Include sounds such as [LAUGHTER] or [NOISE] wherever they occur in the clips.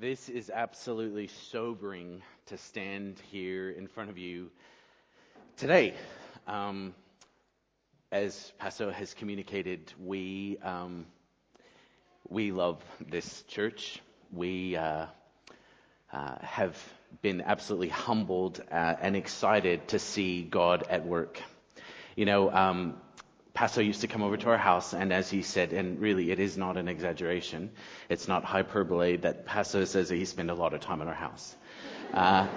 This is absolutely sobering to stand here in front of you today. Um, as Paso has communicated, we um, we love this church. We uh, uh, have been absolutely humbled uh, and excited to see God at work. You know, um, Paso used to come over to our house, and as he said, and really it is not an exaggeration, it's not hyperbole that Paso says that he spent a lot of time in our house. Uh,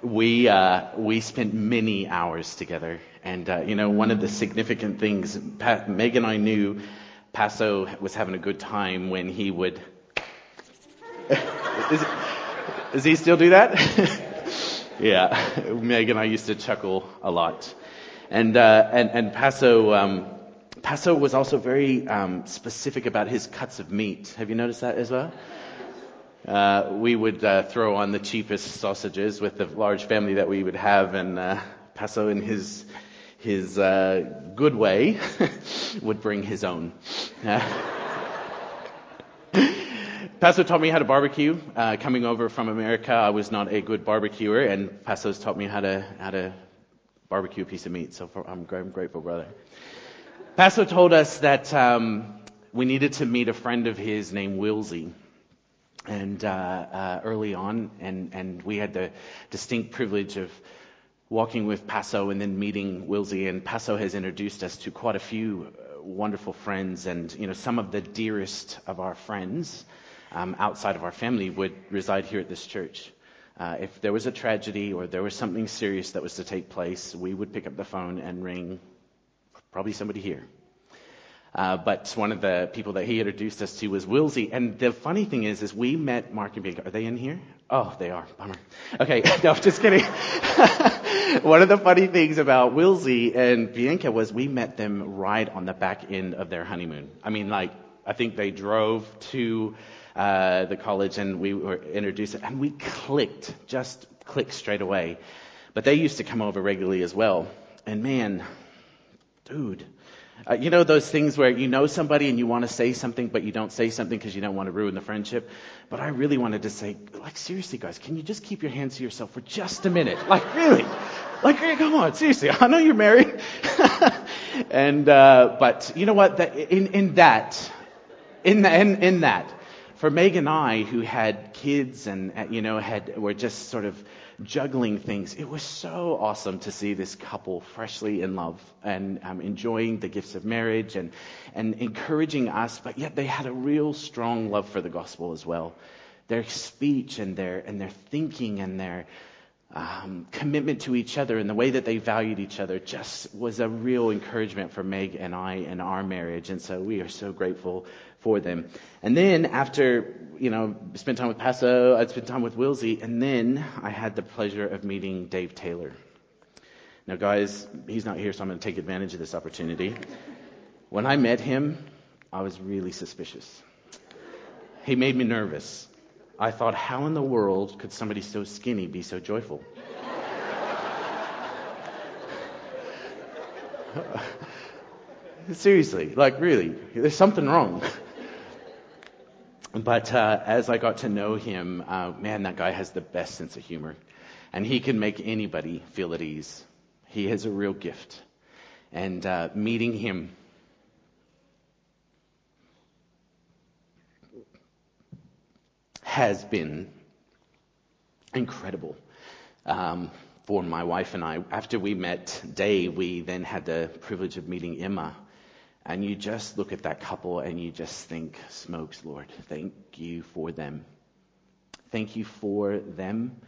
we uh, we spent many hours together, and uh, you know one of the significant things Pat, Meg and I knew Paso was having a good time when he would. [LAUGHS] is, does he still do that? [LAUGHS] yeah, Meg and I used to chuckle a lot. And, uh, and, and Paso, um, Paso was also very um, specific about his cuts of meat. Have you noticed that as well? Uh, we would uh, throw on the cheapest sausages with the large family that we would have, and uh, Paso, in his his uh, good way, [LAUGHS] would bring his own. [LAUGHS] Paso taught me how to barbecue. Uh, coming over from America, I was not a good barbecuer, and Paso's taught me how to how to barbecue piece of meat. So for, I'm, I'm, grateful, brother. Pastor told us that um, we needed to meet a friend of his named Wilsey. And uh, uh, early on, and, and we had the distinct privilege of walking with Paso and then meeting Wilsey. And Paso has introduced us to quite a few uh, wonderful friends, and you know some of the dearest of our friends um, outside of our family would reside here at this church. Uh, if there was a tragedy or there was something serious that was to take place, we would pick up the phone and ring probably somebody here. Uh, but one of the people that he introduced us to was Wilsey. And the funny thing is, is we met Mark and Bianca. Are they in here? Oh, they are. Bummer. Okay, [LAUGHS] no, just kidding. [LAUGHS] one of the funny things about Wilsey and Bianca was we met them right on the back end of their honeymoon. I mean, like, I think they drove to uh, the college and we were introduced and we clicked, just clicked straight away. But they used to come over regularly as well. And man, dude, uh, you know those things where you know somebody and you want to say something, but you don't say something because you don't want to ruin the friendship. But I really wanted to say, like, seriously, guys, can you just keep your hands to yourself for just a minute? Like, really? Like, come on, seriously. [LAUGHS] I know you're married. [LAUGHS] and, uh, but you know what? in, in that, in, in, in that, for Meg and I, who had kids and uh, you know had were just sort of juggling things, it was so awesome to see this couple freshly in love and um, enjoying the gifts of marriage and and encouraging us, but yet they had a real strong love for the gospel as well. Their speech and their and their thinking and their um, commitment to each other and the way that they valued each other just was a real encouragement for Meg and I in our marriage. And so we are so grateful for them. And then after, you know, spent time with Paso, I'd spent time with Wilsey, and then I had the pleasure of meeting Dave Taylor. Now, guys, he's not here, so I'm going to take advantage of this opportunity. When I met him, I was really suspicious. He made me nervous. I thought, how in the world could somebody so skinny be so joyful? Seriously, like really, there's something wrong. But uh, as I got to know him, uh, man, that guy has the best sense of humor. And he can make anybody feel at ease. He has a real gift. And uh, meeting him has been incredible um, for my wife and I. After we met Dave, we then had the privilege of meeting Emma. And you just look at that couple and you just think, smokes, Lord, thank you for them. Thank you for them.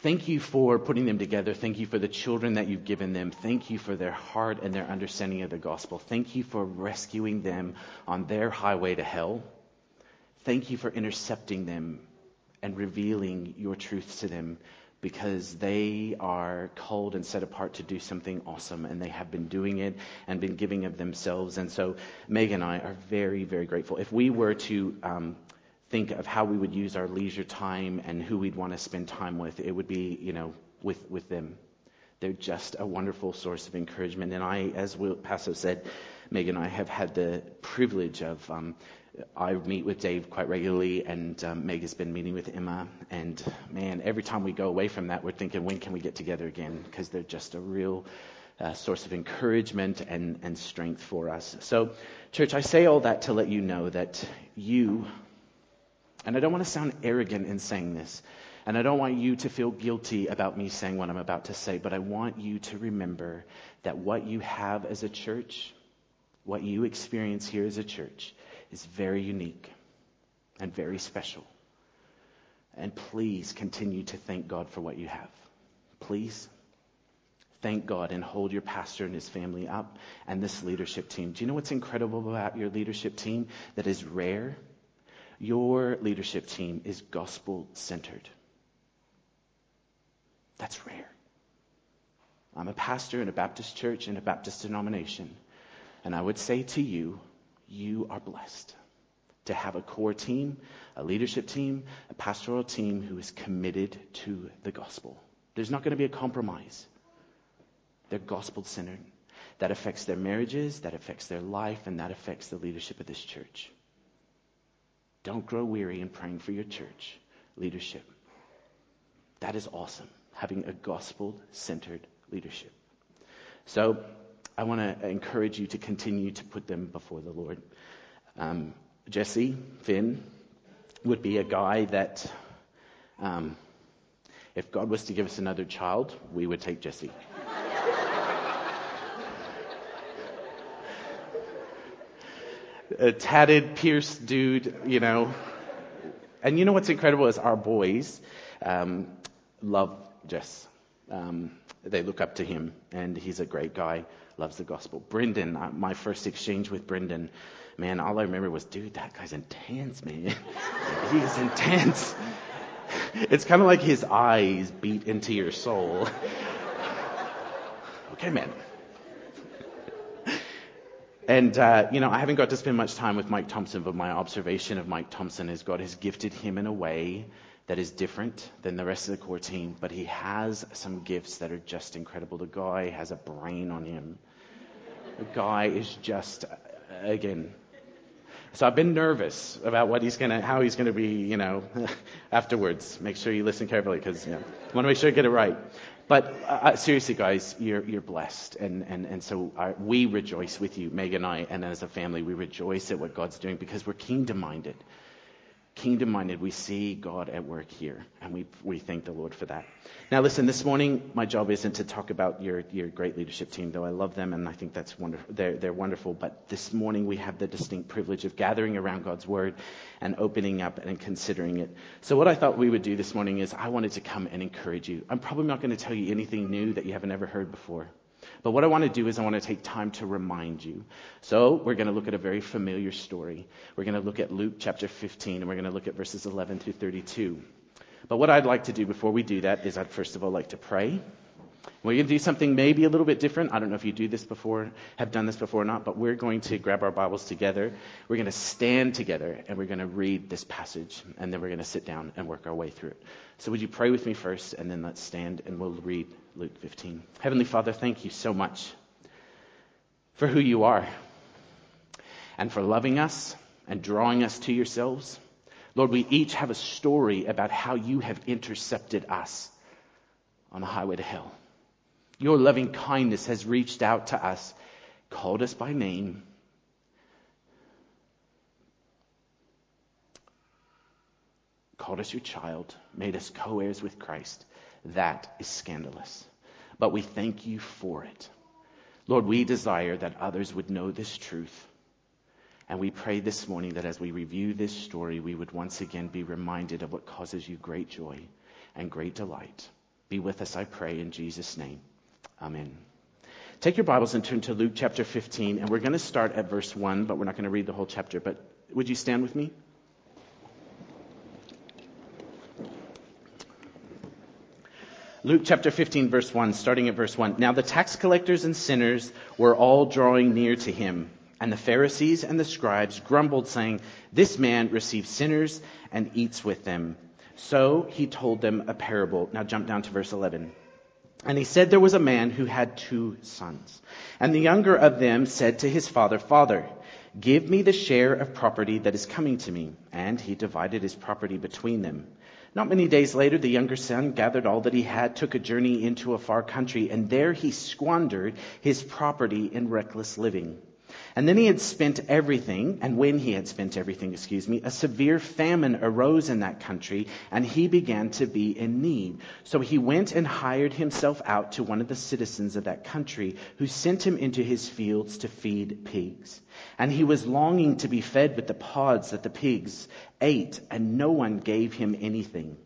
Thank you for putting them together. Thank you for the children that you've given them. Thank you for their heart and their understanding of the gospel. Thank you for rescuing them on their highway to hell. Thank you for intercepting them and revealing your truths to them because they are called and set apart to do something awesome, and they have been doing it and been giving of themselves. And so, Meg and I are very, very grateful. If we were to um, think of how we would use our leisure time and who we'd want to spend time with, it would be, you know, with with them. They're just a wonderful source of encouragement. And I, as Will Paso said, Meg and I have had the privilege of um, I meet with Dave quite regularly, and um, Meg has been meeting with Emma. And man, every time we go away from that, we're thinking, when can we get together again? Because they're just a real uh, source of encouragement and, and strength for us. So, church, I say all that to let you know that you, and I don't want to sound arrogant in saying this, and I don't want you to feel guilty about me saying what I'm about to say, but I want you to remember that what you have as a church, what you experience here as a church, is very unique and very special. And please continue to thank God for what you have. Please thank God and hold your pastor and his family up and this leadership team. Do you know what's incredible about your leadership team that is rare? Your leadership team is gospel centered. That's rare. I'm a pastor in a Baptist church in a Baptist denomination. And I would say to you, you are blessed to have a core team, a leadership team, a pastoral team who is committed to the gospel. There's not going to be a compromise. They're gospel centered. That affects their marriages, that affects their life, and that affects the leadership of this church. Don't grow weary in praying for your church leadership. That is awesome, having a gospel centered leadership. So, I want to encourage you to continue to put them before the Lord. Um, Jesse Finn would be a guy that, um, if God was to give us another child, we would take Jesse. a tatted, pierced dude, you know. And you know what's incredible is our boys um, love Jess. Um, they look up to him, and he's a great guy loves the gospel. Brendan, uh, my first exchange with Brendan, man, all I remember was, dude, that guy's intense, man. [LAUGHS] He's intense. It's kind of like his eyes beat into your soul. [LAUGHS] okay, man. And, uh, you know, I haven't got to spend much time with Mike Thompson, but my observation of Mike Thompson is God has gifted him in a way that is different than the rest of the core team, but he has some gifts that are just incredible. The guy has a brain on him. The guy is just, again. So I've been nervous about what he's gonna, how he's gonna be, you know, [LAUGHS] afterwards. Make sure you listen carefully because, you know, I want to make sure I get it right. But uh, uh, seriously, guys, you're, you're blessed. And, and, and so our, we rejoice with you, Meg and I, and as a family, we rejoice at what God's doing because we're kingdom minded kingdom minded, we see God at work here, and we, we thank the Lord for that. Now, listen, this morning, my job isn't to talk about your, your great leadership team, though I love them and I think that's wonderful. They're, they're wonderful. But this morning, we have the distinct privilege of gathering around God's Word and opening up and considering it. So, what I thought we would do this morning is I wanted to come and encourage you. I'm probably not going to tell you anything new that you haven't ever heard before. But what I want to do is I want to take time to remind you. So we're going to look at a very familiar story. We're going to look at Luke chapter 15 and we're going to look at verses 11 through 32. But what I'd like to do before we do that is I'd first of all like to pray. We're going to do something maybe a little bit different. I don't know if you do this before, have done this before or not, but we're going to grab our Bibles together. We're going to stand together and we're going to read this passage and then we're going to sit down and work our way through it. So would you pray with me first and then let's stand and we'll read Luke 15. Heavenly Father, thank you so much for who you are and for loving us and drawing us to yourselves. Lord, we each have a story about how you have intercepted us on the highway to hell. Your loving kindness has reached out to us, called us by name, called us your child, made us co heirs with Christ. That is scandalous. But we thank you for it. Lord, we desire that others would know this truth. And we pray this morning that as we review this story, we would once again be reminded of what causes you great joy and great delight. Be with us, I pray, in Jesus' name. Amen. Take your Bibles and turn to Luke chapter 15, and we're going to start at verse 1, but we're not going to read the whole chapter. But would you stand with me? Luke chapter 15 verse 1, starting at verse 1. Now the tax collectors and sinners were all drawing near to him. And the Pharisees and the scribes grumbled, saying, This man receives sinners and eats with them. So he told them a parable. Now jump down to verse 11. And he said there was a man who had two sons. And the younger of them said to his father, Father, Give me the share of property that is coming to me. And he divided his property between them. Not many days later, the younger son gathered all that he had, took a journey into a far country, and there he squandered his property in reckless living. And then he had spent everything, and when he had spent everything, excuse me, a severe famine arose in that country, and he began to be in need. So he went and hired himself out to one of the citizens of that country, who sent him into his fields to feed pigs. And he was longing to be fed with the pods that the pigs ate, and no one gave him anything.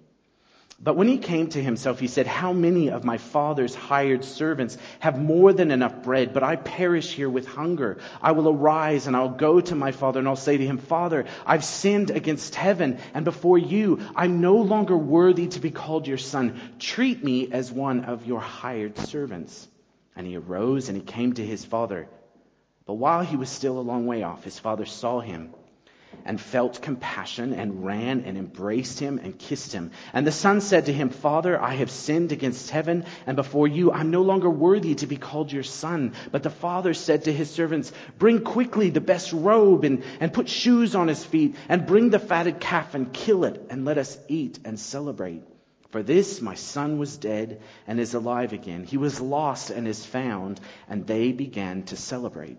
But when he came to himself, he said, How many of my father's hired servants have more than enough bread, but I perish here with hunger? I will arise and I'll go to my father and I'll say to him, Father, I've sinned against heaven and before you. I'm no longer worthy to be called your son. Treat me as one of your hired servants. And he arose and he came to his father. But while he was still a long way off, his father saw him and felt compassion and ran and embraced him and kissed him. And the son said to him, Father, I have sinned against heaven and before you. I'm no longer worthy to be called your son. But the father said to his servants, Bring quickly the best robe and, and put shoes on his feet and bring the fatted calf and kill it and let us eat and celebrate. For this my son was dead and is alive again. He was lost and is found. And they began to celebrate.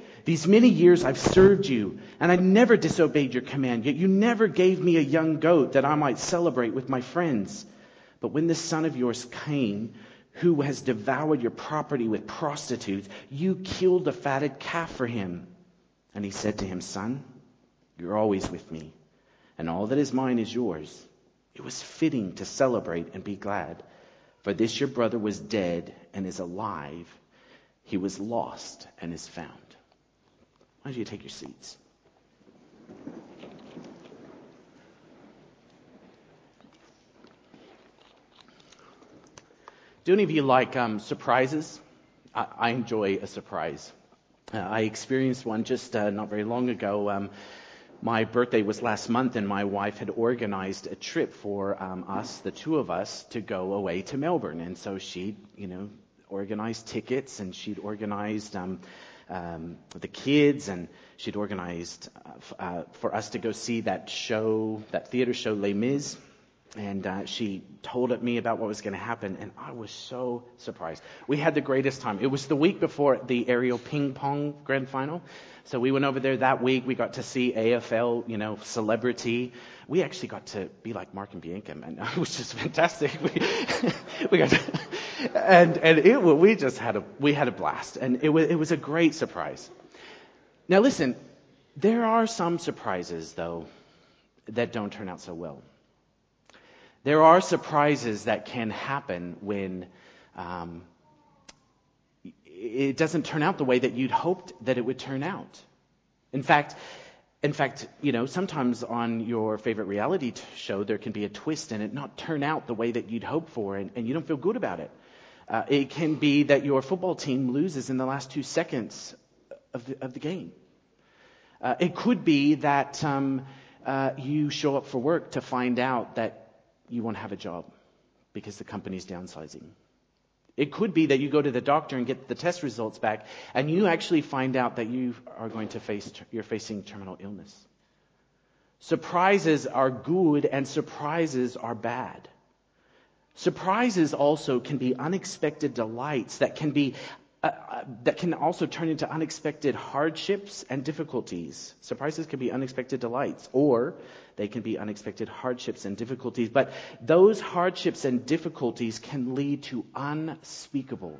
these many years I've served you, and I never disobeyed your command, yet you never gave me a young goat that I might celebrate with my friends. But when this son of yours came, who has devoured your property with prostitutes, you killed the fatted calf for him. And he said to him, Son, you're always with me, and all that is mine is yours. It was fitting to celebrate and be glad, for this your brother was dead and is alive he was lost and is found. Why don't you take your seats? Do any of you like um, surprises? I, I, enjoy a surprise. Uh, I experienced one just uh, not very long ago. Um, my birthday was last month, and my wife had organized a trip for um, us, the two of us, to go away to Melbourne. And so she, you know, organized tickets and she'd organized um, um, the kids and she'd organized uh, f- uh, for us to go see that show, that theater show, Les Mis. And uh, she told me about what was going to happen, and I was so surprised. We had the greatest time. It was the week before the aerial ping pong grand final, so we went over there that week. We got to see AFL, you know, celebrity. We actually got to be like Mark and Bianca, man. [LAUGHS] It was just fantastic. [LAUGHS] We, [LAUGHS] we got to, and and it we just had a we had a blast, and it was it was a great surprise. Now listen, there are some surprises though that don't turn out so well. There are surprises that can happen when um, it doesn't turn out the way that you'd hoped that it would turn out. In fact, in fact, you know, sometimes on your favorite reality show, there can be a twist and it not turn out the way that you'd hoped for, and, and you don't feel good about it. Uh, it can be that your football team loses in the last two seconds of the, of the game. Uh, it could be that um, uh, you show up for work to find out that you won't have a job because the company's downsizing. It could be that you go to the doctor and get the test results back, and you actually find out that you are going to face you're facing terminal illness. Surprises are good, and surprises are bad. Surprises also can be unexpected delights that can be uh, uh, that can also turn into unexpected hardships and difficulties. Surprises can be unexpected delights, or they can be unexpected hardships and difficulties. But those hardships and difficulties can lead to unspeakable,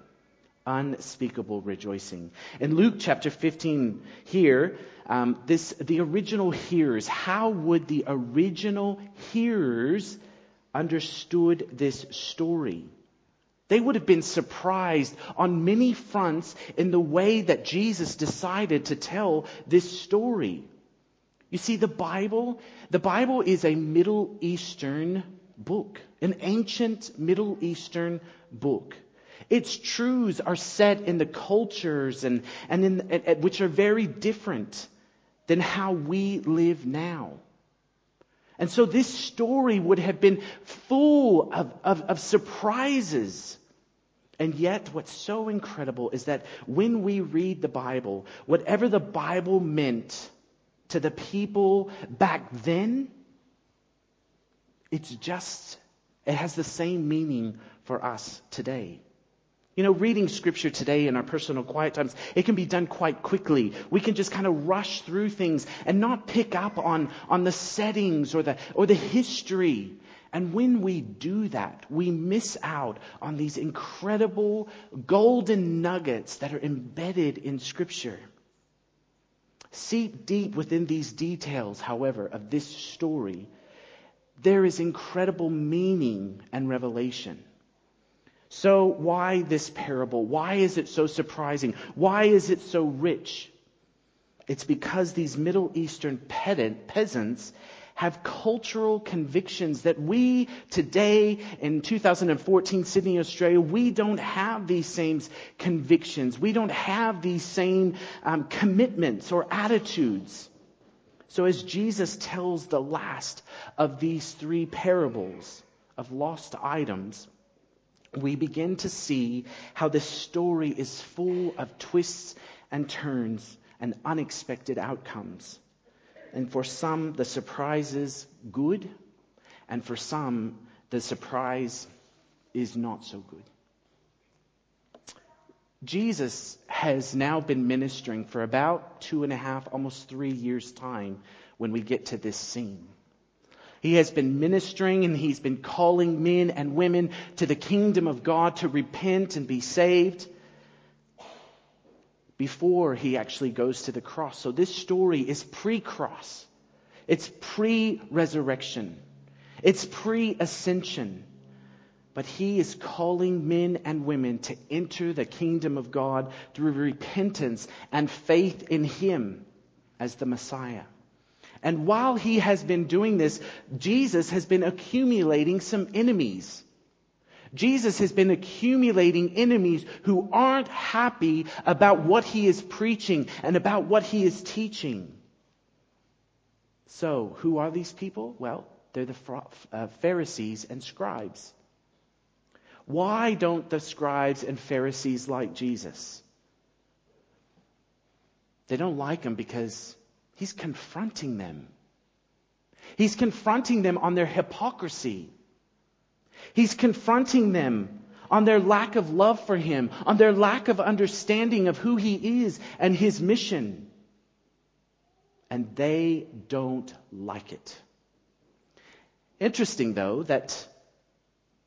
unspeakable rejoicing. In Luke chapter 15, here, um, this the original hearers. How would the original hearers understood this story. They would have been surprised on many fronts in the way that Jesus decided to tell this story. You see, the Bible, the Bible is a Middle Eastern book, an ancient Middle Eastern book. Its truths are set in the cultures and, and in, which are very different than how we live now. And so this story would have been full of, of, of surprises. And yet, what's so incredible is that when we read the Bible, whatever the Bible meant to the people back then, it's just, it has the same meaning for us today. You know, reading scripture today in our personal quiet times, it can be done quite quickly. We can just kind of rush through things and not pick up on, on the settings or the, or the history. And when we do that, we miss out on these incredible golden nuggets that are embedded in scripture. Seep deep within these details, however, of this story, there is incredible meaning and revelation. So, why this parable? Why is it so surprising? Why is it so rich? It's because these Middle Eastern pedant, peasants have cultural convictions that we today in 2014 Sydney, Australia, we don't have these same convictions. We don't have these same um, commitments or attitudes. So as Jesus tells the last of these three parables of lost items, we begin to see how this story is full of twists and turns and unexpected outcomes. And for some, the surprise is good, and for some, the surprise is not so good. Jesus has now been ministering for about two and a half, almost three years' time when we get to this scene. He has been ministering and he's been calling men and women to the kingdom of God to repent and be saved before he actually goes to the cross. So this story is pre-cross. It's pre-resurrection. It's pre-ascension. But he is calling men and women to enter the kingdom of God through repentance and faith in him as the Messiah. And while he has been doing this, Jesus has been accumulating some enemies. Jesus has been accumulating enemies who aren't happy about what he is preaching and about what he is teaching. So, who are these people? Well, they're the uh, Pharisees and scribes. Why don't the scribes and Pharisees like Jesus? They don't like him because he's confronting them. He's confronting them on their hypocrisy. He's confronting them on their lack of love for Him, on their lack of understanding of who He is and His mission. And they don't like it. Interesting, though, that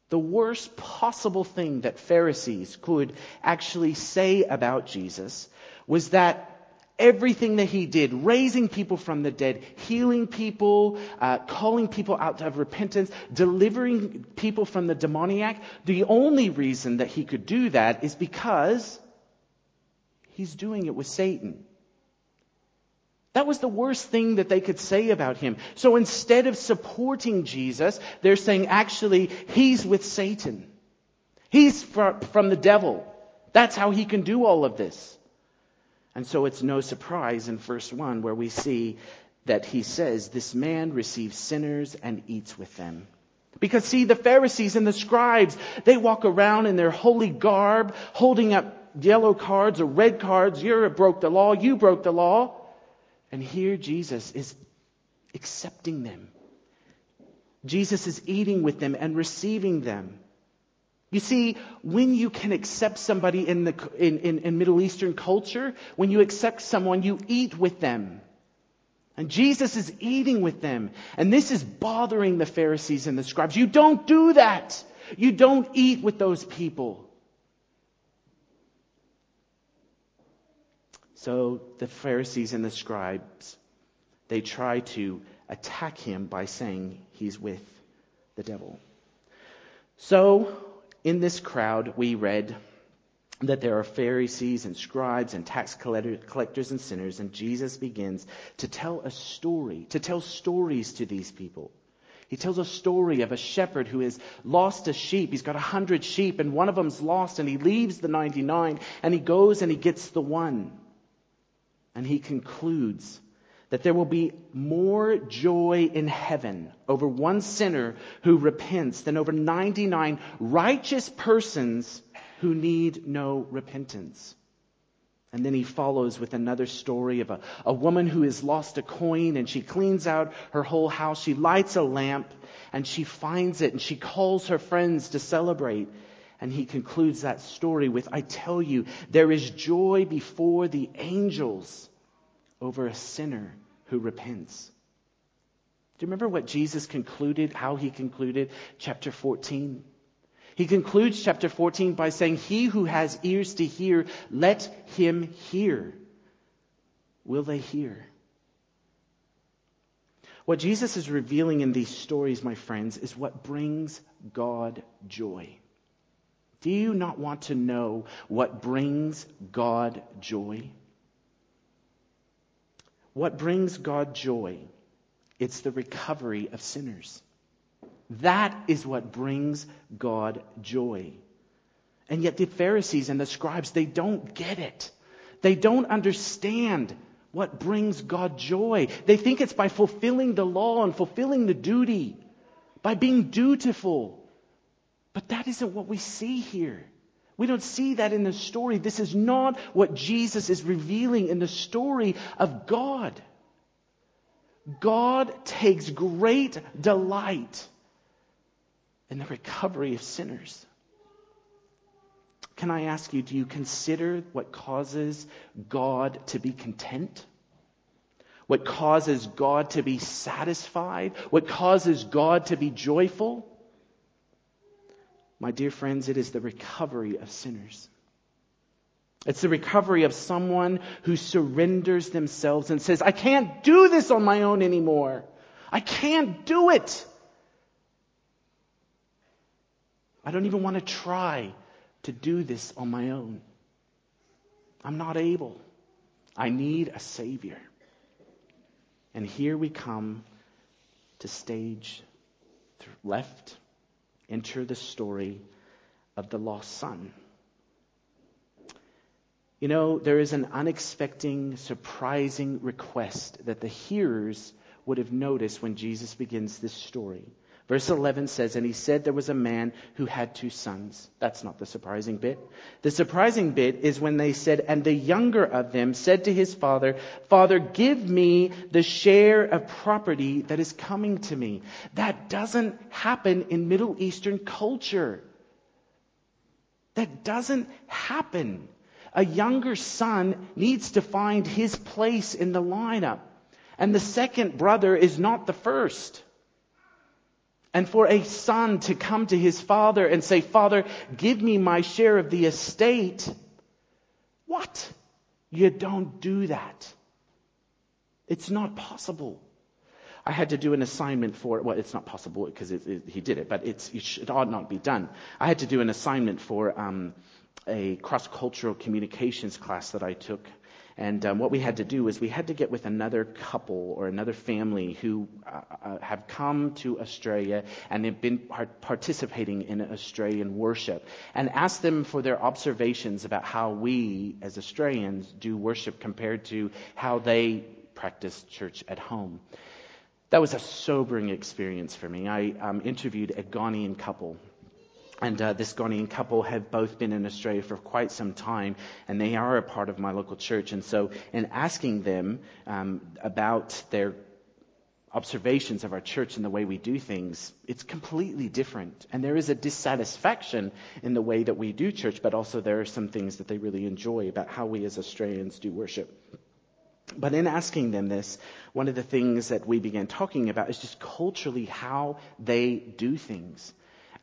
the worst possible thing that Pharisees could actually say about Jesus was that everything that he did, raising people from the dead, healing people, uh, calling people out of repentance, delivering people from the demoniac, the only reason that he could do that is because he's doing it with Satan. That was the worst thing that they could say about him. So instead of supporting Jesus, they're saying actually he's with Satan. He's from the devil. That's how he can do all of this. And so it's no surprise in verse 1 where we see that he says, This man receives sinners and eats with them. Because see, the Pharisees and the scribes, they walk around in their holy garb, holding up yellow cards or red cards. You broke the law, you broke the law. And here Jesus is accepting them. Jesus is eating with them and receiving them. You see, when you can accept somebody in, the, in, in, in Middle Eastern culture, when you accept someone, you eat with them. And Jesus is eating with them. And this is bothering the Pharisees and the scribes. You don't do that. You don't eat with those people. So the Pharisees and the scribes, they try to attack him by saying he's with the devil. So in this crowd, we read that there are Pharisees and scribes and tax collectors and sinners, and Jesus begins to tell a story, to tell stories to these people. He tells a story of a shepherd who has lost a sheep. He's got a hundred sheep, and one of them's lost, and he leaves the 99, and he goes and he gets the one. And he concludes that there will be more joy in heaven over one sinner who repents than over 99 righteous persons who need no repentance. And then he follows with another story of a, a woman who has lost a coin and she cleans out her whole house. She lights a lamp and she finds it and she calls her friends to celebrate. And he concludes that story with, I tell you, there is joy before the angels over a sinner who repents. Do you remember what Jesus concluded, how he concluded chapter 14? He concludes chapter 14 by saying, He who has ears to hear, let him hear. Will they hear? What Jesus is revealing in these stories, my friends, is what brings God joy. Do you not want to know what brings God joy? What brings God joy? It's the recovery of sinners. That is what brings God joy. And yet the Pharisees and the scribes, they don't get it. They don't understand what brings God joy. They think it's by fulfilling the law and fulfilling the duty, by being dutiful. But that isn't what we see here. We don't see that in the story. This is not what Jesus is revealing in the story of God. God takes great delight in the recovery of sinners. Can I ask you, do you consider what causes God to be content? What causes God to be satisfied? What causes God to be joyful? My dear friends, it is the recovery of sinners. It's the recovery of someone who surrenders themselves and says, I can't do this on my own anymore. I can't do it. I don't even want to try to do this on my own. I'm not able. I need a Savior. And here we come to stage left, enter the story of the lost son. You know, there is an unexpected, surprising request that the hearers would have noticed when Jesus begins this story. Verse 11 says, And he said there was a man who had two sons. That's not the surprising bit. The surprising bit is when they said, And the younger of them said to his father, Father, give me the share of property that is coming to me. That doesn't happen in Middle Eastern culture. That doesn't happen. A younger son needs to find his place in the lineup. And the second brother is not the first. And for a son to come to his father and say, Father, give me my share of the estate. What? You don't do that. It's not possible. I had to do an assignment for. Well, it's not possible because it, it, he did it, but it, it ought not be done. I had to do an assignment for um, a cross-cultural communications class that I took and um, what we had to do is we had to get with another couple or another family who uh, uh, have come to Australia and have been part- participating in Australian worship and ask them for their observations about how we as Australians do worship compared to how they practice church at home. That was a sobering experience for me. I um, interviewed a Ghanaian couple and uh, this Ghanaian couple have both been in Australia for quite some time, and they are a part of my local church. And so, in asking them um, about their observations of our church and the way we do things, it's completely different. And there is a dissatisfaction in the way that we do church, but also there are some things that they really enjoy about how we as Australians do worship. But in asking them this, one of the things that we began talking about is just culturally how they do things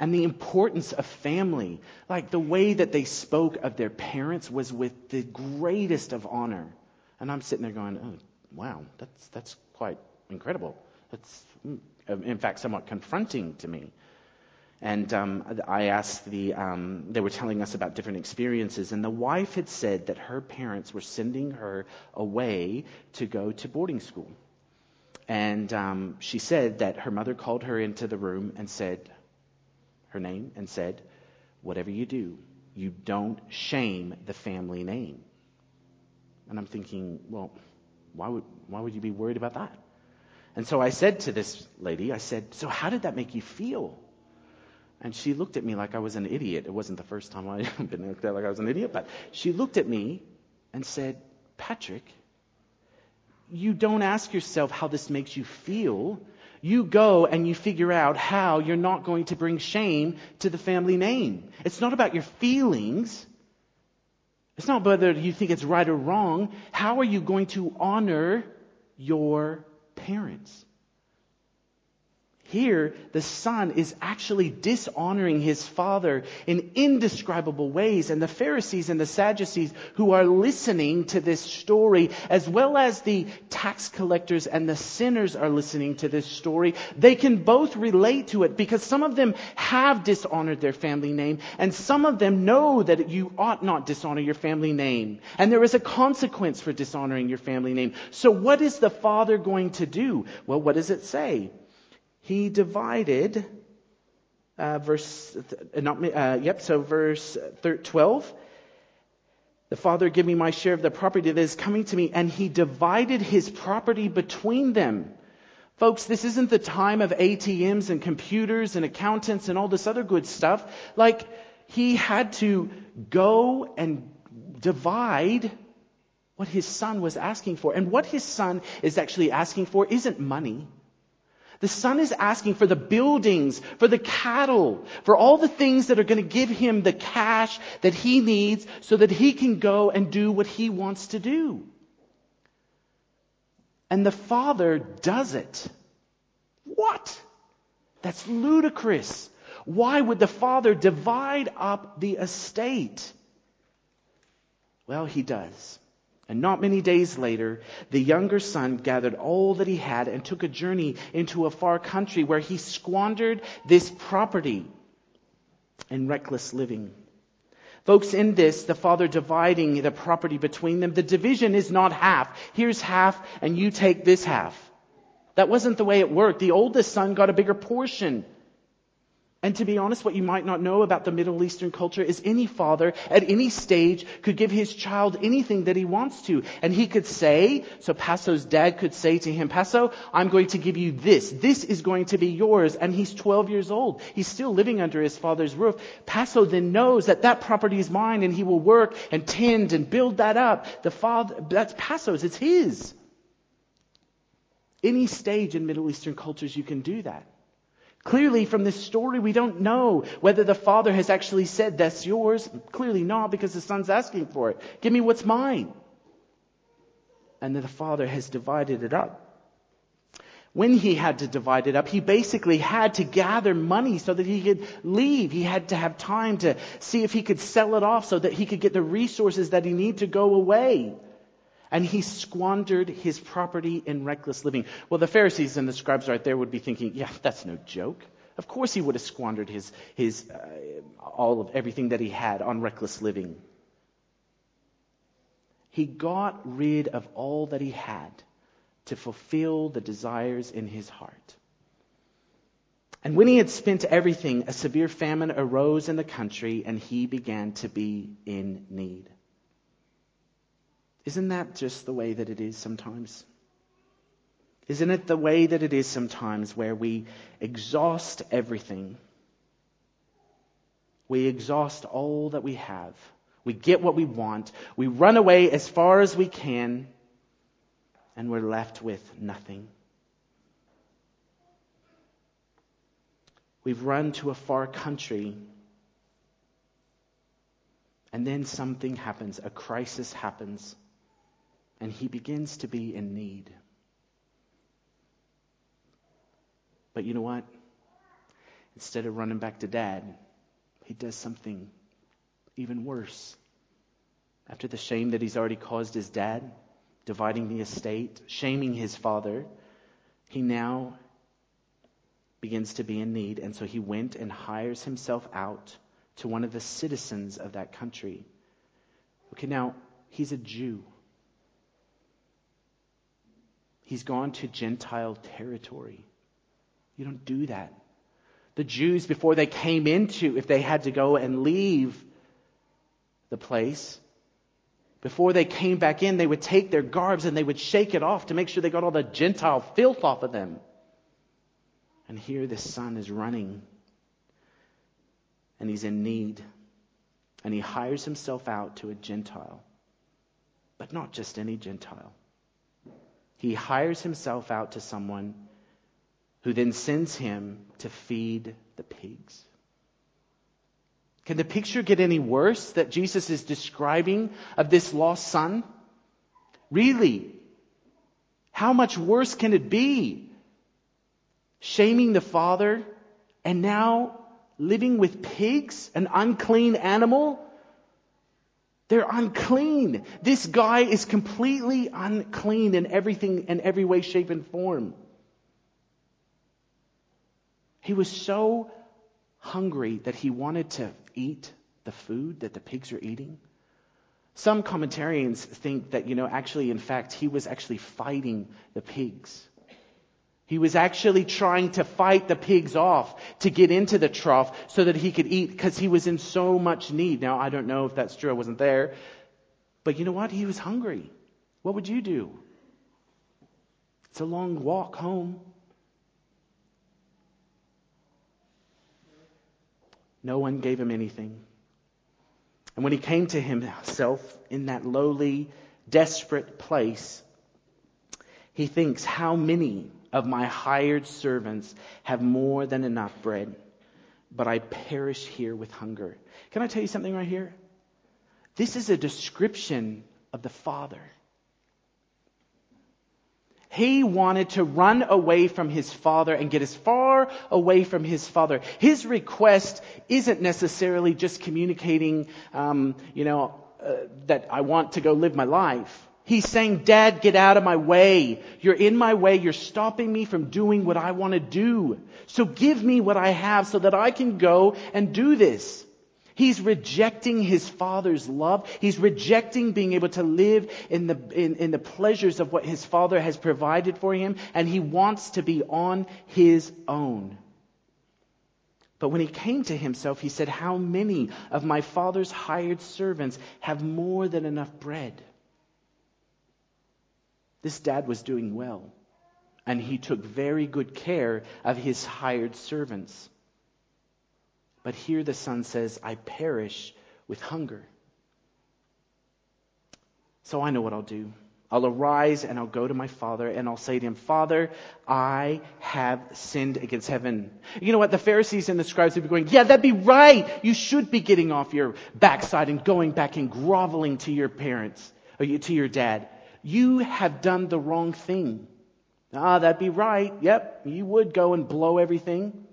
and the importance of family. Like the way that they spoke of their parents was with the greatest of honor. And I'm sitting there going, oh, wow, that's, that's quite incredible. That's, mm, in fact, somewhat confronting to me. And um, I asked the, um, they were telling us about different experiences, and the wife had said that her parents were sending her away to go to boarding school. And um, she said that her mother called her into the room and said her name and said, Whatever you do, you don't shame the family name. And I'm thinking, well, why would, why would you be worried about that? And so I said to this lady, I said, So how did that make you feel? And she looked at me like I was an idiot. It wasn't the first time I'd [LAUGHS] been looked at like I was an idiot, but she looked at me and said, Patrick, you don't ask yourself how this makes you feel. You go and you figure out how you're not going to bring shame to the family name. It's not about your feelings. It's not whether you think it's right or wrong. How are you going to honor your parents? Here, the son is actually dishonoring his father in indescribable ways. And the Pharisees and the Sadducees who are listening to this story, as well as the tax collectors and the sinners are listening to this story, they can both relate to it because some of them have dishonored their family name and some of them know that you ought not dishonor your family name. And there is a consequence for dishonoring your family name. So what is the father going to do? Well, what does it say? He divided, uh, verse, uh, not, uh, yep, so verse 12. The father give me my share of the property that is coming to me, and he divided his property between them. Folks, this isn't the time of ATMs and computers and accountants and all this other good stuff. Like, he had to go and divide what his son was asking for. And what his son is actually asking for isn't money. The son is asking for the buildings, for the cattle, for all the things that are going to give him the cash that he needs so that he can go and do what he wants to do. And the father does it. What? That's ludicrous. Why would the father divide up the estate? Well, he does. And not many days later, the younger son gathered all that he had and took a journey into a far country where he squandered this property in reckless living. Folks, in this, the father dividing the property between them, the division is not half. Here's half and you take this half. That wasn't the way it worked. The oldest son got a bigger portion. And to be honest, what you might not know about the Middle Eastern culture is any father at any stage could give his child anything that he wants to. And he could say, so Paso's dad could say to him, Paso, I'm going to give you this. This is going to be yours. And he's 12 years old. He's still living under his father's roof. Paso then knows that that property is mine and he will work and tend and build that up. The father, that's Paso's. It's his. Any stage in Middle Eastern cultures, you can do that. Clearly, from this story, we don't know whether the father has actually said, That's yours. Clearly not, because the son's asking for it. Give me what's mine. And then the father has divided it up. When he had to divide it up, he basically had to gather money so that he could leave. He had to have time to see if he could sell it off so that he could get the resources that he needed to go away and he squandered his property in reckless living. Well, the Pharisees and the scribes right there would be thinking, yeah, that's no joke. Of course he would have squandered his, his, uh, all of everything that he had on reckless living. He got rid of all that he had to fulfill the desires in his heart. And when he had spent everything, a severe famine arose in the country and he began to be in need. Isn't that just the way that it is sometimes? Isn't it the way that it is sometimes where we exhaust everything? We exhaust all that we have. We get what we want. We run away as far as we can, and we're left with nothing. We've run to a far country, and then something happens. A crisis happens and he begins to be in need. But you know what? Instead of running back to dad, he does something even worse. After the shame that he's already caused his dad, dividing the estate, shaming his father, he now begins to be in need. And so he went and hires himself out to one of the citizens of that country. Okay, now, he's a Jew. He's gone to Gentile territory. You don't do that. The Jews, before they came into, if they had to go and leave the place, before they came back in, they would take their garbs and they would shake it off to make sure they got all the Gentile filth off of them. And here this son is running and he's in need. And he hires himself out to a Gentile. But not just any Gentile. He hires himself out to someone who then sends him to feed the pigs. Can the picture get any worse that Jesus is describing of this lost son? Really? How much worse can it be? Shaming the father and now living with pigs, an unclean animal? They're unclean. This guy is completely unclean in everything, in every way, shape, and form. He was so hungry that he wanted to eat the food that the pigs are eating. Some commentarians think that, you know, actually, in fact, he was actually fighting the pigs. He was actually trying to fight the pigs off to get into the trough so that he could eat because he was in so much need. Now, I don't know if that's true. I wasn't there. But you know what? He was hungry. What would you do? It's a long walk home. No one gave him anything. And when he came to himself in that lowly, desperate place, he thinks, How many of my hired servants have more than enough bread, but I perish here with hunger? Can I tell you something right here? This is a description of the Father. He wanted to run away from his father and get as far away from his father. His request isn't necessarily just communicating, um, you know, uh, that I want to go live my life. He's saying, Dad, get out of my way. You're in my way. You're stopping me from doing what I want to do. So give me what I have so that I can go and do this. He's rejecting his father's love. He's rejecting being able to live in the, in, in, the pleasures of what his father has provided for him, and he wants to be on his own. But when he came to himself, he said, How many of my father's hired servants have more than enough bread? This dad was doing well, and he took very good care of his hired servants. But here the son says, I perish with hunger. So I know what I'll do. I'll arise and I'll go to my father and I'll say to him, Father, I have sinned against heaven. You know what? The Pharisees and the scribes would be going, yeah, that'd be right. You should be getting off your backside and going back and groveling to your parents or to your dad. You have done the wrong thing. Ah, that'd be right. Yep, you would go and blow everything.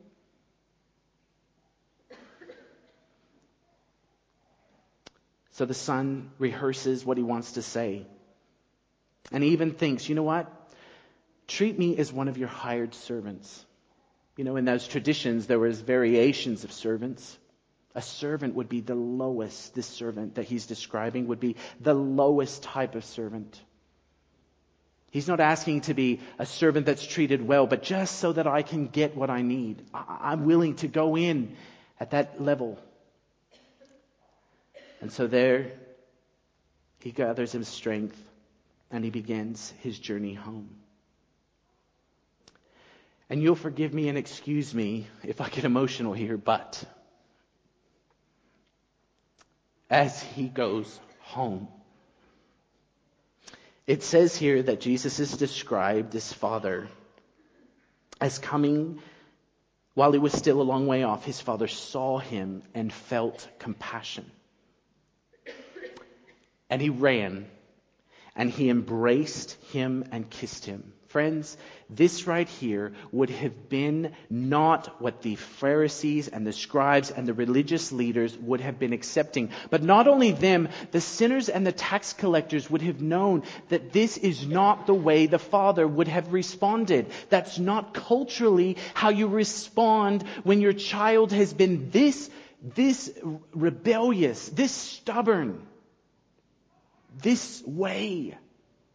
So the son rehearses what he wants to say. And he even thinks, you know what? Treat me as one of your hired servants. You know, in those traditions, there was variations of servants. A servant would be the lowest, this servant that he's describing would be the lowest type of servant. He's not asking to be a servant that's treated well, but just so that I can get what I need. I'm willing to go in at that level. And so there, he gathers his strength and he begins his journey home. And you'll forgive me and excuse me if I get emotional here, but as he goes home, it says here that Jesus is described as Father as coming while he was still a long way off. His Father saw him and felt compassion. And he ran and he embraced him and kissed him. Friends, this right here would have been not what the Pharisees and the scribes and the religious leaders would have been accepting. But not only them, the sinners and the tax collectors would have known that this is not the way the Father would have responded. That's not culturally how you respond when your child has been this, this rebellious, this stubborn, this way.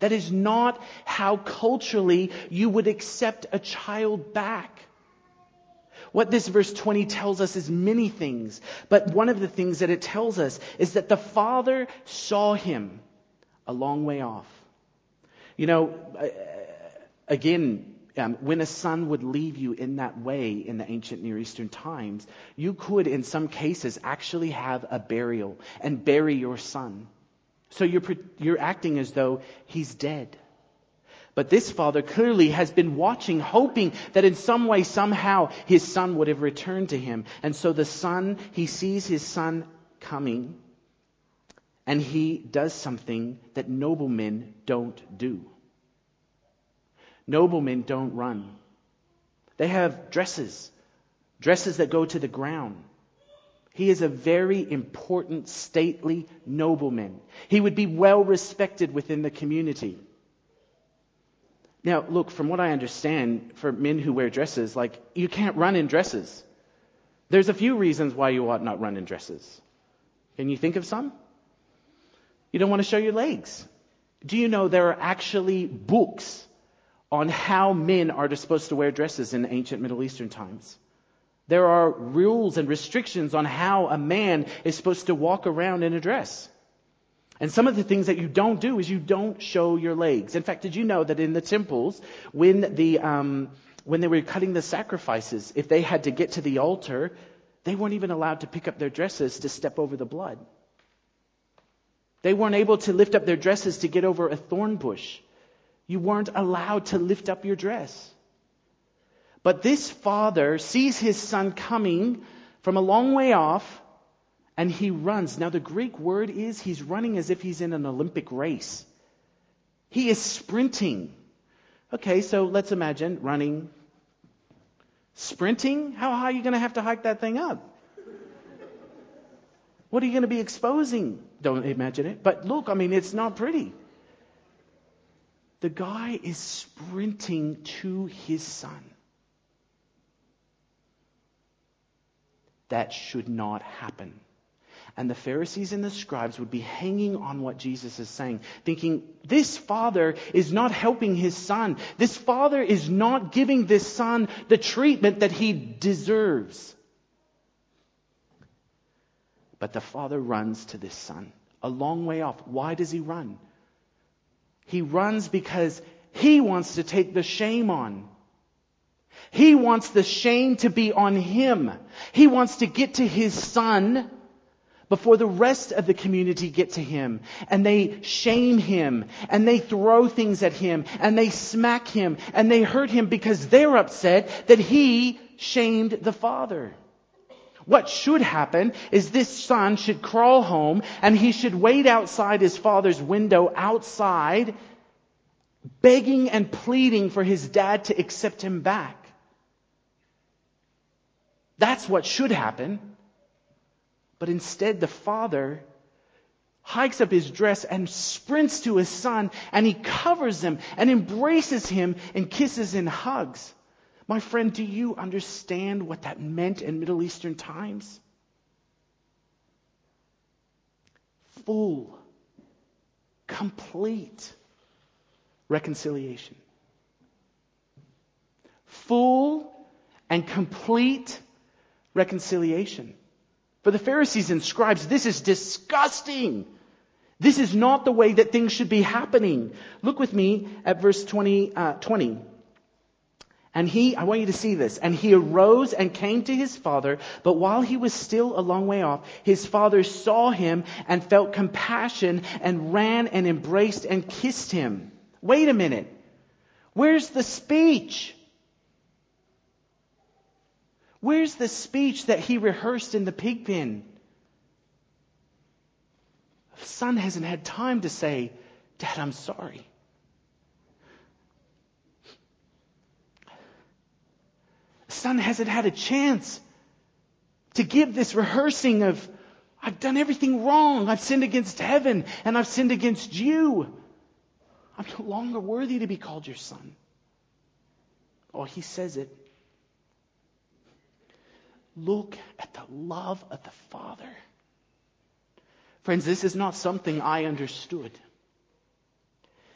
That is not how culturally you would accept a child back. What this verse 20 tells us is many things, but one of the things that it tells us is that the father saw him a long way off. You know, again, um, when a son would leave you in that way in the ancient Near Eastern times, you could, in some cases, actually have a burial and bury your son. So you're, you're acting as though he's dead. But this father clearly has been watching, hoping that in some way, somehow, his son would have returned to him. And so the son, he sees his son coming, and he does something that noblemen don't do. Noblemen don't run. They have dresses, dresses that go to the ground. He is a very important, stately nobleman. He would be well respected within the community. Now, look, from what I understand, for men who wear dresses, like, you can't run in dresses. There's a few reasons why you ought not run in dresses. Can you think of some? You don't want to show your legs. Do you know there are actually books on how men are supposed to wear dresses in ancient Middle Eastern times? There are rules and restrictions on how a man is supposed to walk around in a dress. And some of the things that you don't do is you don't show your legs. In fact, did you know that in the temples, when the um, when they were cutting the sacrifices, if they had to get to the altar, they weren't even allowed to pick up their dresses to step over the blood. They weren't able to lift up their dresses to get over a thorn bush. You weren't allowed to lift up your dress. But this father sees his son coming from a long way off and he runs. Now, the Greek word is he's running as if he's in an Olympic race. He is sprinting. Okay, so let's imagine running, sprinting. How high are you going to have to hike that thing up? What are you going to be exposing? Don't imagine it. But look, I mean, it's not pretty. The guy is sprinting to his son. That should not happen. And the Pharisees and the scribes would be hanging on what Jesus is saying, thinking, this father is not helping his son. This father is not giving this son the treatment that he deserves. But the father runs to this son a long way off. Why does he run? He runs because he wants to take the shame on. He wants the shame to be on him. He wants to get to his son before the rest of the community get to him and they shame him and they throw things at him and they smack him and they hurt him because they're upset that he shamed the father. What should happen is this son should crawl home and he should wait outside his father's window outside begging and pleading for his dad to accept him back. That's what should happen. But instead, the father hikes up his dress and sprints to his son and he covers him and embraces him and kisses and hugs. My friend, do you understand what that meant in Middle Eastern times? Full, complete reconciliation. Full and complete reconciliation. For the Pharisees and scribes, this is disgusting. This is not the way that things should be happening. Look with me at verse 20, uh, 20. And he, I want you to see this, and he arose and came to his father, but while he was still a long way off, his father saw him and felt compassion and ran and embraced and kissed him. Wait a minute. Where's the speech? Where's the speech that he rehearsed in the pig pen? The son hasn't had time to say, Dad, I'm sorry. The son hasn't had a chance to give this rehearsing of, I've done everything wrong. I've sinned against heaven and I've sinned against you. I'm no longer worthy to be called your son. Oh, he says it. Look at the love of the Father. Friends, this is not something I understood.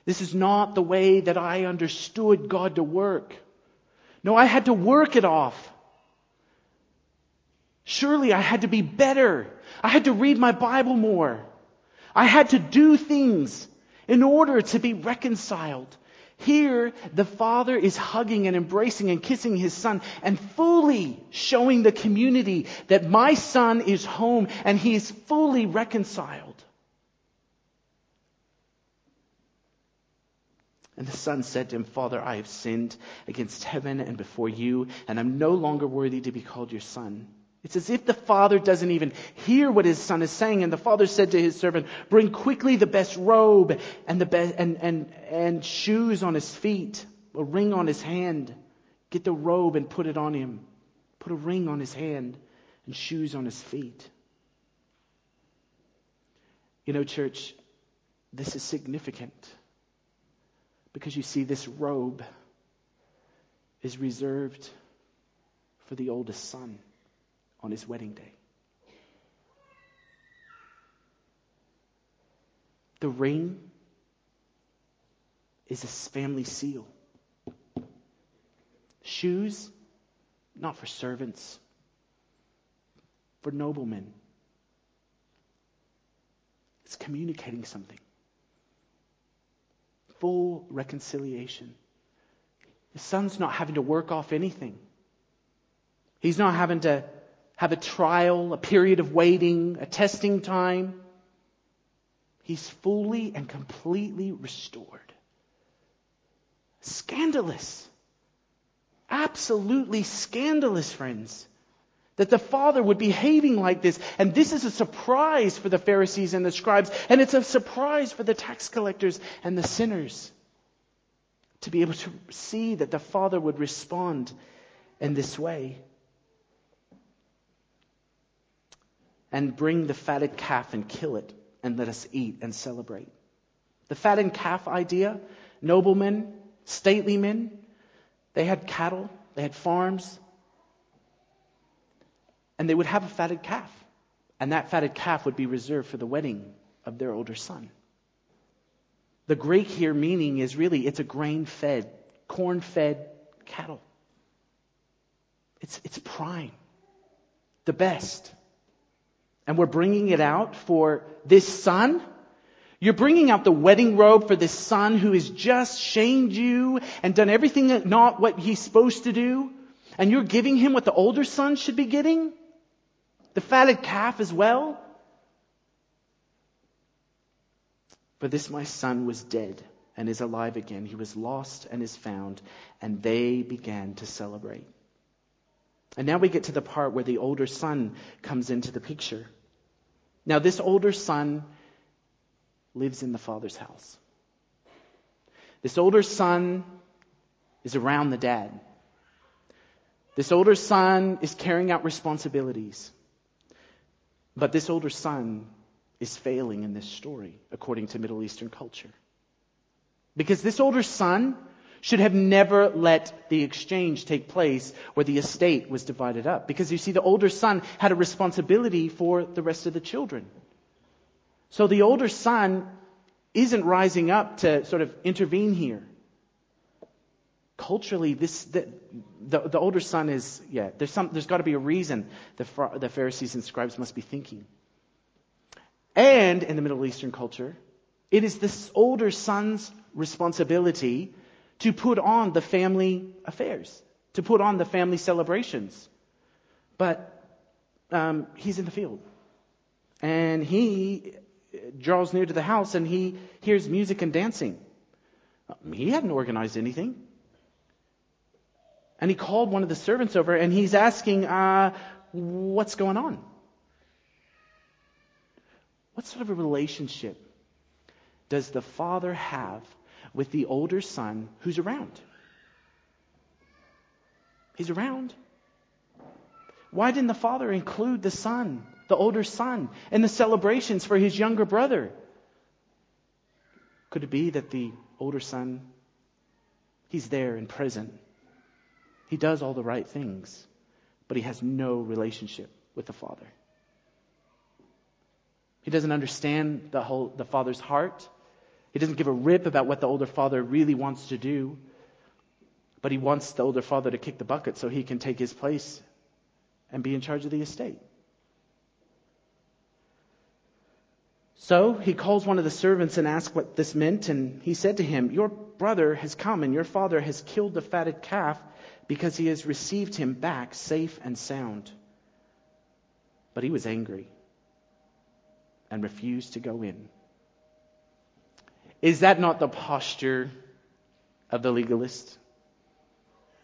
This is not the way that I understood God to work. No, I had to work it off. Surely I had to be better. I had to read my Bible more. I had to do things in order to be reconciled. Here, the father is hugging and embracing and kissing his son and fully showing the community that my son is home and he is fully reconciled. And the son said to him, Father, I have sinned against heaven and before you, and I'm no longer worthy to be called your son. It's as if the father doesn't even hear what his son is saying. And the father said to his servant, bring quickly the best robe and the best, and, and, and shoes on his feet, a ring on his hand. Get the robe and put it on him. Put a ring on his hand and shoes on his feet. You know, church, this is significant because you see, this robe is reserved for the oldest son on his wedding day. The ring is his family seal. Shoes, not for servants, for noblemen. It's communicating something. Full reconciliation. The son's not having to work off anything. He's not having to have a trial, a period of waiting, a testing time. He's fully and completely restored. Scandalous. Absolutely scandalous, friends. That the Father would be behaving like this. And this is a surprise for the Pharisees and the scribes. And it's a surprise for the tax collectors and the sinners. To be able to see that the Father would respond in this way. And bring the fatted calf and kill it and let us eat and celebrate. The fatted calf idea, noblemen, stately men, they had cattle, they had farms, and they would have a fatted calf. And that fatted calf would be reserved for the wedding of their older son. The Greek here meaning is really, it's a grain fed, corn fed cattle. It's, it's prime, the best and we're bringing it out for this son. You're bringing out the wedding robe for this son who has just shamed you and done everything not what he's supposed to do. And you're giving him what the older son should be getting? The fatted calf as well? For this my son was dead and is alive again. He was lost and is found. And they began to celebrate. And now we get to the part where the older son comes into the picture. Now, this older son lives in the father's house. This older son is around the dad. This older son is carrying out responsibilities. But this older son is failing in this story, according to Middle Eastern culture. Because this older son should have never let the exchange take place where the estate was divided up. Because you see, the older son had a responsibility for the rest of the children. So the older son isn't rising up to sort of intervene here. Culturally, this, the, the, the older son is, yeah, there's some, there's got to be a reason the, the Pharisees and scribes must be thinking. And in the Middle Eastern culture, it is this older son's responsibility to put on the family affairs, to put on the family celebrations. But um, he's in the field. And he draws near to the house and he hears music and dancing. He hadn't organized anything. And he called one of the servants over and he's asking, uh, what's going on? What sort of a relationship does the father have with the older son who's around. He's around. Why didn't the father include the son, the older son, in the celebrations for his younger brother? Could it be that the older son, he's there in prison? He does all the right things, but he has no relationship with the father. He doesn't understand the whole the father's heart. He doesn't give a rip about what the older father really wants to do. But he wants the older father to kick the bucket so he can take his place and be in charge of the estate. So he calls one of the servants and asks what this meant, and he said to him, Your brother has come, and your father has killed the fatted calf because he has received him back safe and sound. But he was angry and refused to go in. Is that not the posture of the legalist?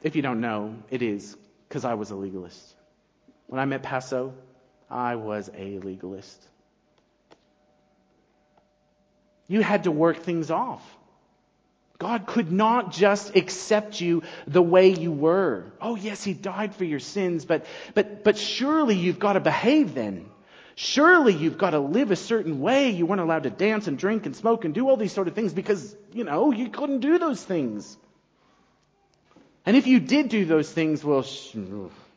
If you don't know, it is, because I was a legalist. When I met Paso, I was a legalist. You had to work things off. God could not just accept you the way you were. Oh yes, He died for your sins, but, but, but surely you've got to behave then. Surely you've got to live a certain way. You weren't allowed to dance and drink and smoke and do all these sort of things because, you know, you couldn't do those things. And if you did do those things, well,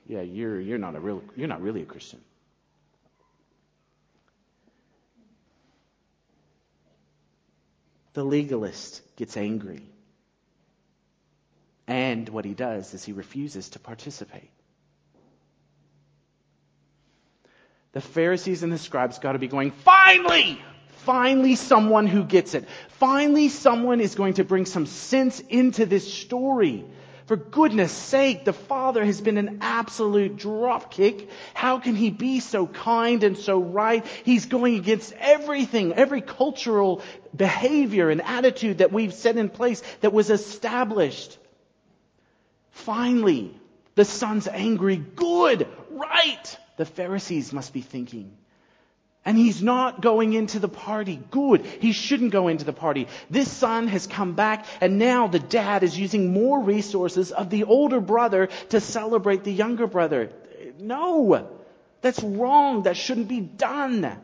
yeah, you're, you're not a real, you're not really a Christian. The legalist gets angry. And what he does is he refuses to participate. The Pharisees and the scribes got to be going, finally! Finally, someone who gets it. Finally, someone is going to bring some sense into this story. For goodness sake, the Father has been an absolute dropkick. How can He be so kind and so right? He's going against everything, every cultural behavior and attitude that we've set in place that was established. Finally, the Son's angry. Good, right the Pharisees must be thinking. And he's not going into the party. Good. He shouldn't go into the party. This son has come back and now the dad is using more resources of the older brother to celebrate the younger brother. No. That's wrong. That shouldn't be done.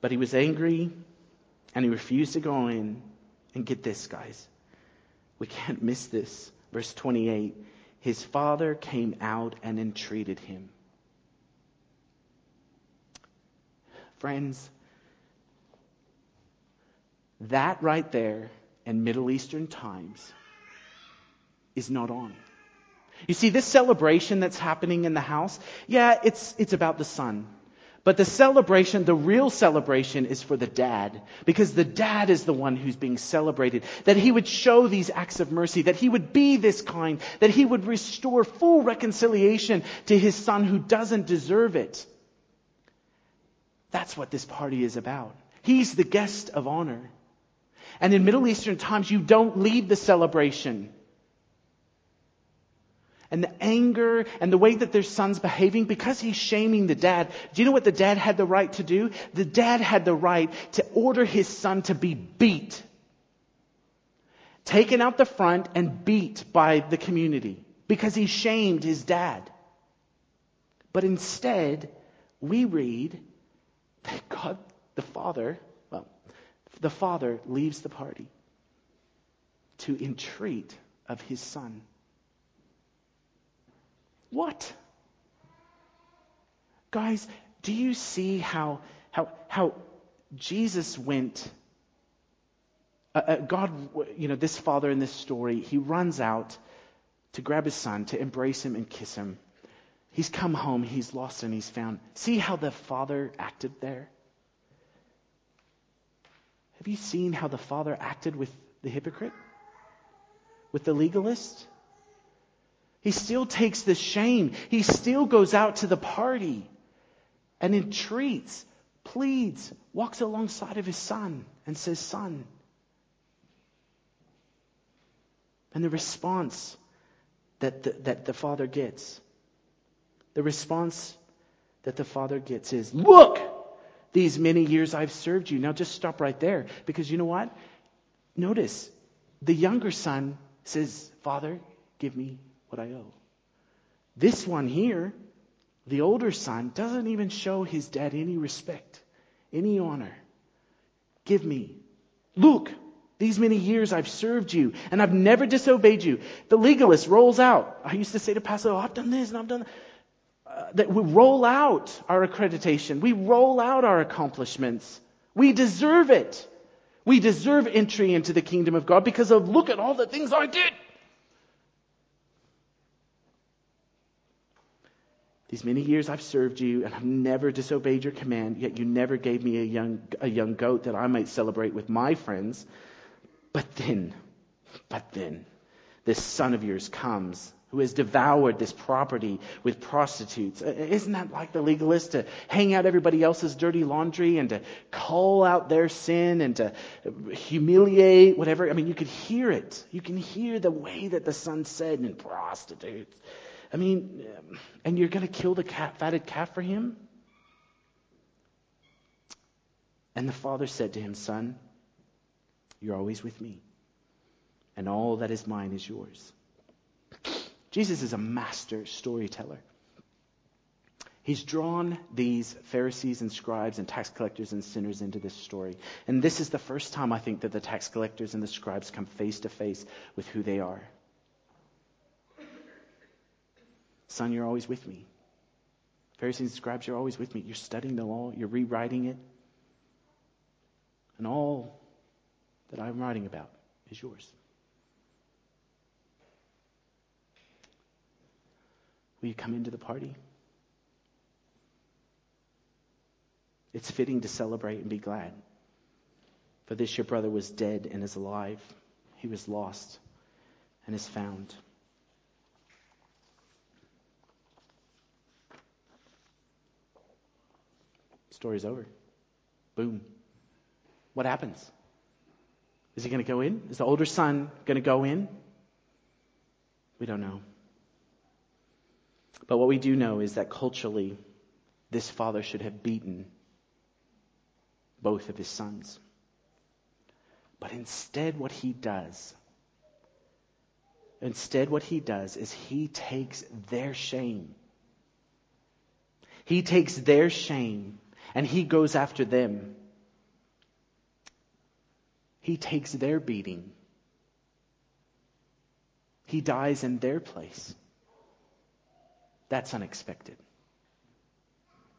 But he was angry and he refused to go in. And get this, guys. We can't miss this. Verse 28 his father came out and entreated him. Friends, that right there in Middle Eastern times is not on. You see, this celebration that's happening in the house, yeah, it's, it's about the son. But the celebration, the real celebration is for the dad. Because the dad is the one who's being celebrated. That he would show these acts of mercy. That he would be this kind. That he would restore full reconciliation to his son who doesn't deserve it. That's what this party is about. He's the guest of honor. And in Middle Eastern times, you don't lead the celebration and the anger and the way that their son's behaving because he's shaming the dad. Do you know what the dad had the right to do? The dad had the right to order his son to be beat. Taken out the front and beat by the community because he shamed his dad. But instead, we read that God, the Father, well, the Father leaves the party to entreat of his son. What? Guys, do you see how, how, how Jesus went? Uh, uh, God, you know, this father in this story, he runs out to grab his son, to embrace him and kiss him. He's come home, he's lost and he's found. See how the father acted there? Have you seen how the father acted with the hypocrite? With the legalist? He still takes the shame. He still goes out to the party and entreats, pleads, walks alongside of his son and says, Son. And the response that the, that the father gets, the response that the father gets is, Look, these many years I've served you. Now just stop right there because you know what? Notice, the younger son says, Father, give me what I owe. This one here, the older son, doesn't even show his dad any respect, any honor. Give me. Look, these many years I've served you and I've never disobeyed you. The legalist rolls out. I used to say to Pastor, oh, I've done this and I've done that. Uh, that we roll out our accreditation. We roll out our accomplishments. We deserve it. We deserve entry into the kingdom of God because of look at all the things I did. These many years I've served you and I've never disobeyed your command, yet you never gave me a young, a young goat that I might celebrate with my friends. But then, but then, this son of yours comes who has devoured this property with prostitutes. Uh, isn't that like the legalist to hang out everybody else's dirty laundry and to call out their sin and to humiliate whatever? I mean, you could hear it. You can hear the way that the son said, and prostitutes. I mean, and you're going to kill the cat, fatted calf for him? And the father said to him, Son, you're always with me, and all that is mine is yours. Jesus is a master storyteller. He's drawn these Pharisees and scribes and tax collectors and sinners into this story. And this is the first time I think that the tax collectors and the scribes come face to face with who they are. Son, you're always with me. Pharisees and scribes, you're always with me. You're studying the law, you're rewriting it. And all that I'm writing about is yours. Will you come into the party? It's fitting to celebrate and be glad. For this your brother was dead and is alive. He was lost and is found. Story's over. Boom. What happens? Is he going to go in? Is the older son going to go in? We don't know. But what we do know is that culturally, this father should have beaten both of his sons. But instead, what he does, instead, what he does is he takes their shame. He takes their shame and he goes after them. He takes their beating. He dies in their place. That's unexpected.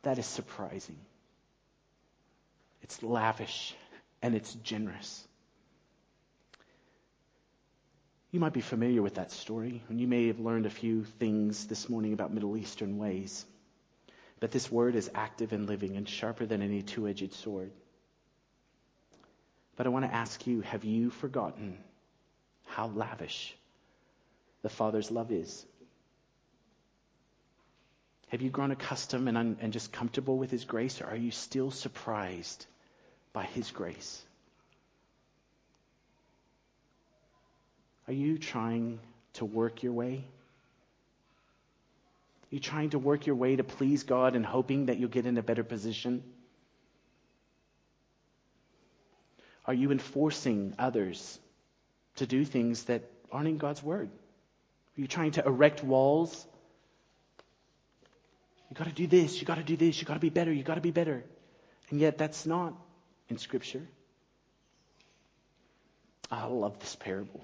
That is surprising. It's lavish and it's generous. You might be familiar with that story, and you may have learned a few things this morning about Middle Eastern ways. But this word is active and living and sharper than any two edged sword. But I want to ask you have you forgotten how lavish the Father's love is? Have you grown accustomed and, un- and just comfortable with His grace, or are you still surprised by His grace? Are you trying to work your way? You trying to work your way to please God and hoping that you'll get in a better position? Are you enforcing others to do things that aren't in God's word? Are you trying to erect walls? You got to do this, you got to do this, you got to be better, you got to be better. And yet that's not in Scripture. I love this parable.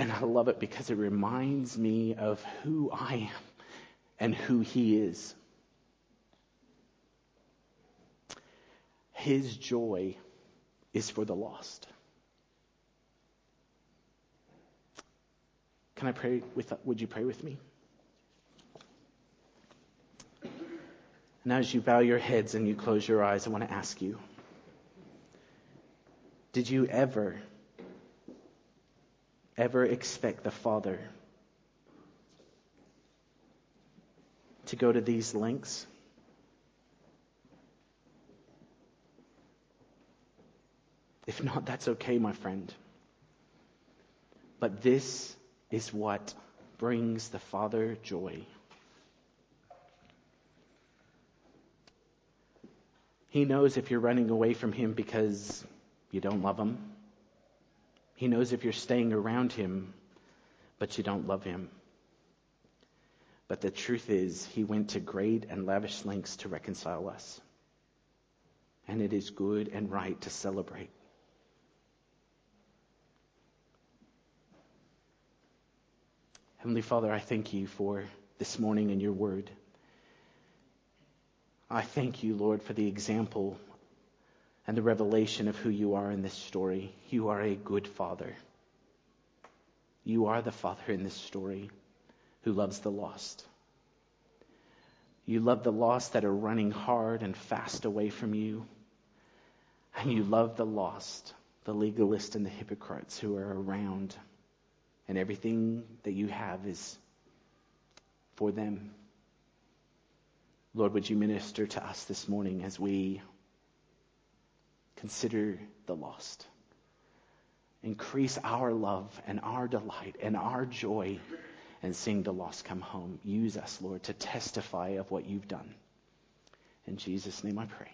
And I love it because it reminds me of who I am and who He is. His joy is for the lost. Can I pray with would you pray with me? And as you bow your heads and you close your eyes, I want to ask you Did you ever ever expect the Father to go to these lengths? If not, that's okay, my friend. But this is what brings the Father joy. He knows if you're running away from Him because you don't love Him He knows if you're staying around him, but you don't love him. But the truth is, he went to great and lavish lengths to reconcile us. And it is good and right to celebrate. Heavenly Father, I thank you for this morning and your word. I thank you, Lord, for the example and the revelation of who you are in this story. You are a good father. You are the father in this story who loves the lost. You love the lost that are running hard and fast away from you. And you love the lost, the legalists and the hypocrites who are around. And everything that you have is for them. Lord, would you minister to us this morning as we consider the lost? Increase our love and our delight and our joy and seeing the lost come home. Use us, Lord, to testify of what you've done. In Jesus' name I pray.